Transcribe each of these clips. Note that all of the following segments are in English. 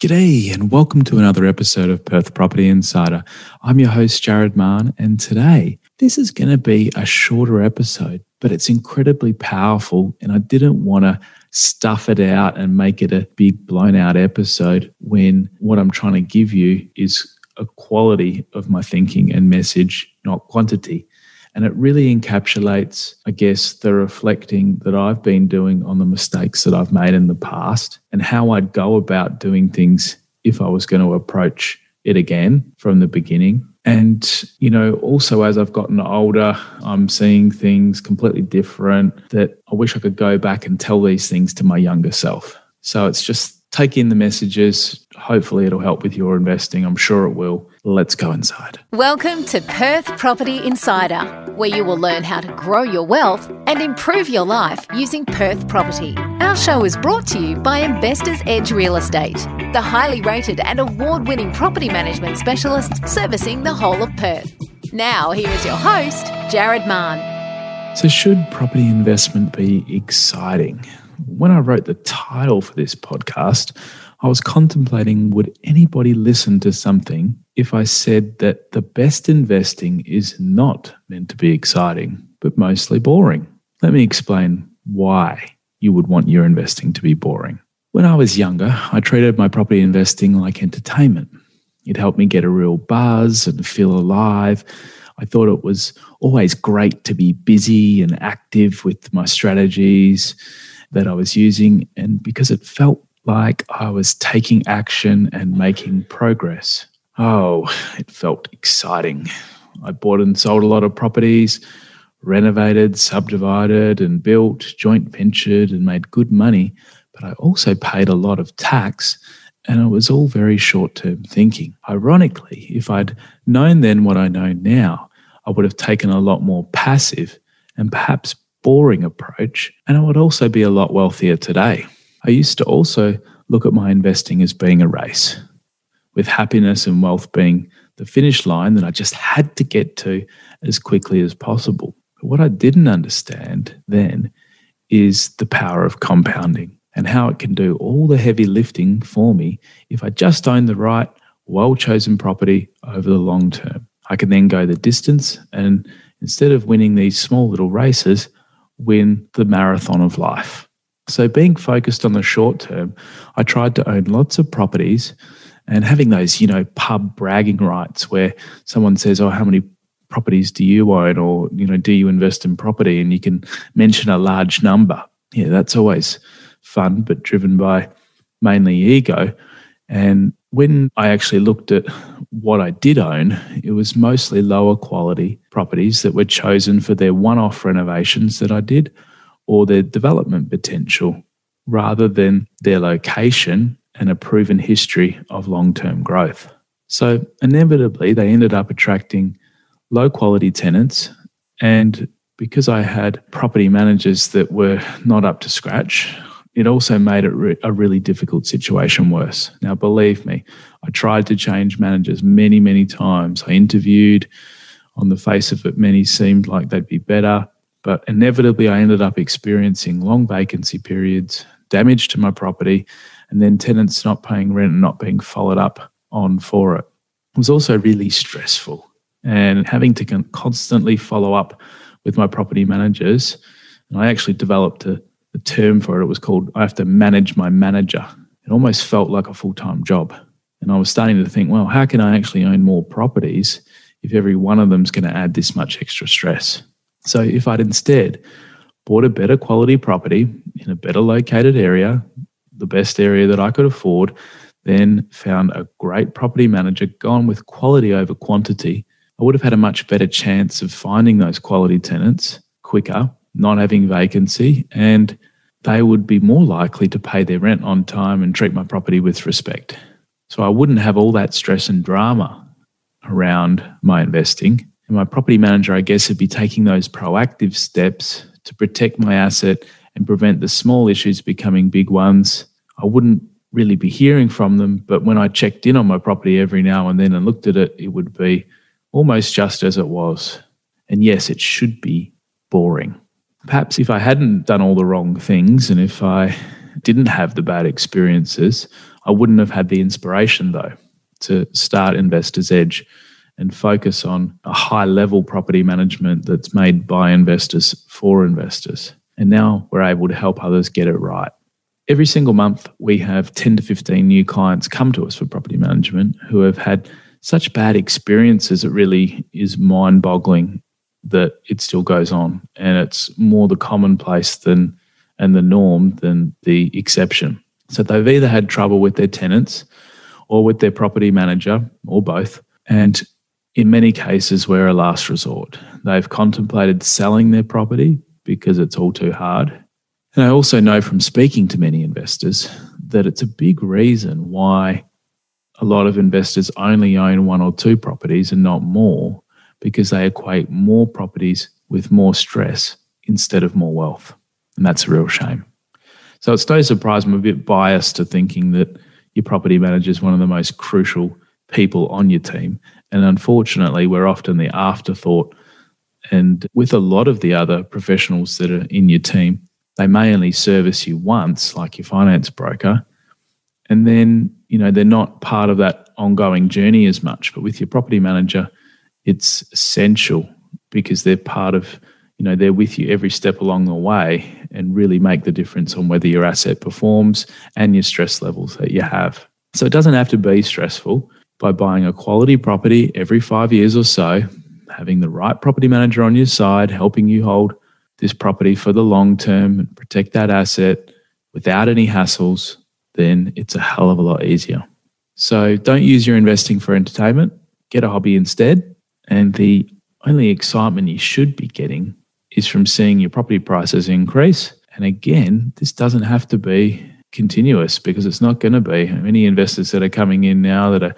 G'day, and welcome to another episode of Perth Property Insider. I'm your host, Jared Mann, and today this is going to be a shorter episode, but it's incredibly powerful. And I didn't want to stuff it out and make it a big, blown out episode when what I'm trying to give you is a quality of my thinking and message, not quantity. And it really encapsulates, I guess, the reflecting that I've been doing on the mistakes that I've made in the past and how I'd go about doing things if I was going to approach it again from the beginning. And, you know, also as I've gotten older, I'm seeing things completely different that I wish I could go back and tell these things to my younger self. So it's just take in the messages. Hopefully, it'll help with your investing. I'm sure it will. Let's go inside. Welcome to Perth Property Insider, where you will learn how to grow your wealth and improve your life using Perth property. Our show is brought to you by Investors Edge Real Estate, the highly rated and award winning property management specialists servicing the whole of Perth. Now, here is your host, Jared Mann. So, should property investment be exciting? when I wrote the title for this podcast, I was contemplating would anybody listen to something if I said that the best investing is not meant to be exciting, but mostly boring? Let me explain why you would want your investing to be boring. When I was younger, I treated my property investing like entertainment. It helped me get a real buzz and feel alive. I thought it was always great to be busy and active with my strategies that I was using, and because it felt like I was taking action and making progress. Oh, it felt exciting. I bought and sold a lot of properties, renovated, subdivided, and built, joint ventured, and made good money. But I also paid a lot of tax, and it was all very short term thinking. Ironically, if I'd known then what I know now, I would have taken a lot more passive and perhaps boring approach, and I would also be a lot wealthier today. I used to also look at my investing as being a race, with happiness and wealth being the finish line that I just had to get to as quickly as possible. But what I didn't understand then is the power of compounding and how it can do all the heavy lifting for me if I just own the right, well chosen property over the long term. I can then go the distance and instead of winning these small little races, win the marathon of life. So, being focused on the short term, I tried to own lots of properties and having those, you know, pub bragging rights where someone says, Oh, how many properties do you own? Or, you know, do you invest in property? And you can mention a large number. Yeah, that's always fun, but driven by mainly ego. And when I actually looked at what I did own, it was mostly lower quality properties that were chosen for their one off renovations that I did or their development potential rather than their location and a proven history of long term growth. So, inevitably, they ended up attracting low quality tenants. And because I had property managers that were not up to scratch, it also made it re- a really difficult situation worse. Now, believe me, I tried to change managers many, many times. I interviewed. On the face of it, many seemed like they'd be better. But inevitably, I ended up experiencing long vacancy periods, damage to my property, and then tenants not paying rent and not being followed up on for it. It was also really stressful. And having to constantly follow up with my property managers, and I actually developed a the term for it, it was called I have to manage my manager. It almost felt like a full time job. And I was starting to think, well, how can I actually own more properties if every one of them's going to add this much extra stress? So if I'd instead bought a better quality property in a better located area, the best area that I could afford, then found a great property manager, gone with quality over quantity, I would have had a much better chance of finding those quality tenants quicker not having vacancy, and they would be more likely to pay their rent on time and treat my property with respect. So I wouldn't have all that stress and drama around my investing. And my property manager, I guess, would be taking those proactive steps to protect my asset and prevent the small issues becoming big ones. I wouldn't really be hearing from them, but when I checked in on my property every now and then and looked at it, it would be almost just as it was. And yes, it should be boring perhaps if I hadn't done all the wrong things and if I didn't have the bad experiences, I wouldn't have had the inspiration though to start Investors Edge and focus on a high level property management that's made by investors for investors. And now we're able to help others get it right. Every single month, we have 10 to 15 new clients come to us for property management who have had such bad experiences, it really is mind boggling that it still goes on. And it's more the commonplace than and the norm than the exception. So they've either had trouble with their tenants or with their property manager or both. And in many cases, we're a last resort. They've contemplated selling their property because it's all too hard. And I also know from speaking to many investors that it's a big reason why a lot of investors only own one or two properties and not more because they equate more properties with more stress instead of more wealth. And that's a real shame. So it's no surprise I'm a bit biased to thinking that your property manager is one of the most crucial people on your team. And unfortunately, we're often the afterthought. And with a lot of the other professionals that are in your team, they may only service you once, like your finance broker. And then, you know, they're not part of that ongoing journey as much. But with your property manager, it's essential because they're part of, you know, they're with you every step along the way and really make the difference on whether your asset performs and your stress levels that you have. So it doesn't have to be stressful by buying a quality property every five years or so, having the right property manager on your side, helping you hold this property for the long term and protect that asset without any hassles, then it's a hell of a lot easier. So don't use your investing for entertainment, get a hobby instead. And the only excitement you should be getting is from seeing your property prices increase. And again, this doesn't have to be continuous because it's not going to be. Many investors that are coming in now that are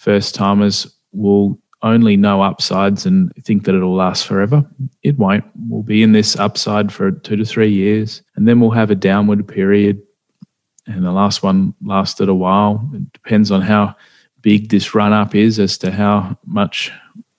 first timers will only know upsides and think that it'll last forever. It won't. We'll be in this upside for two to three years, and then we'll have a downward period. And the last one lasted a while. It depends on how big this run up is as to how much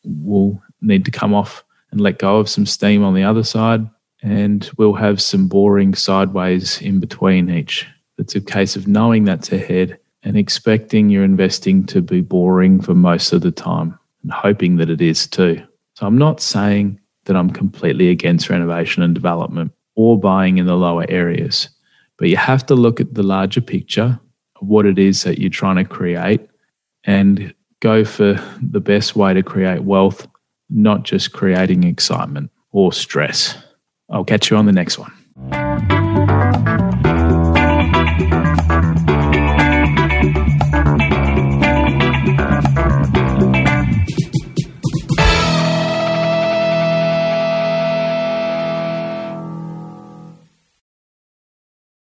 we'll need to come off and let go of some steam on the other side. And we'll have some boring sideways in between each. It's a case of knowing that's ahead and expecting your investing to be boring for most of the time and hoping that it is too. So I'm not saying that I'm completely against renovation and development or buying in the lower areas, but you have to look at the larger picture of what it is that you're trying to create and go for the best way to create wealth not just creating excitement or stress. I'll catch you on the next one.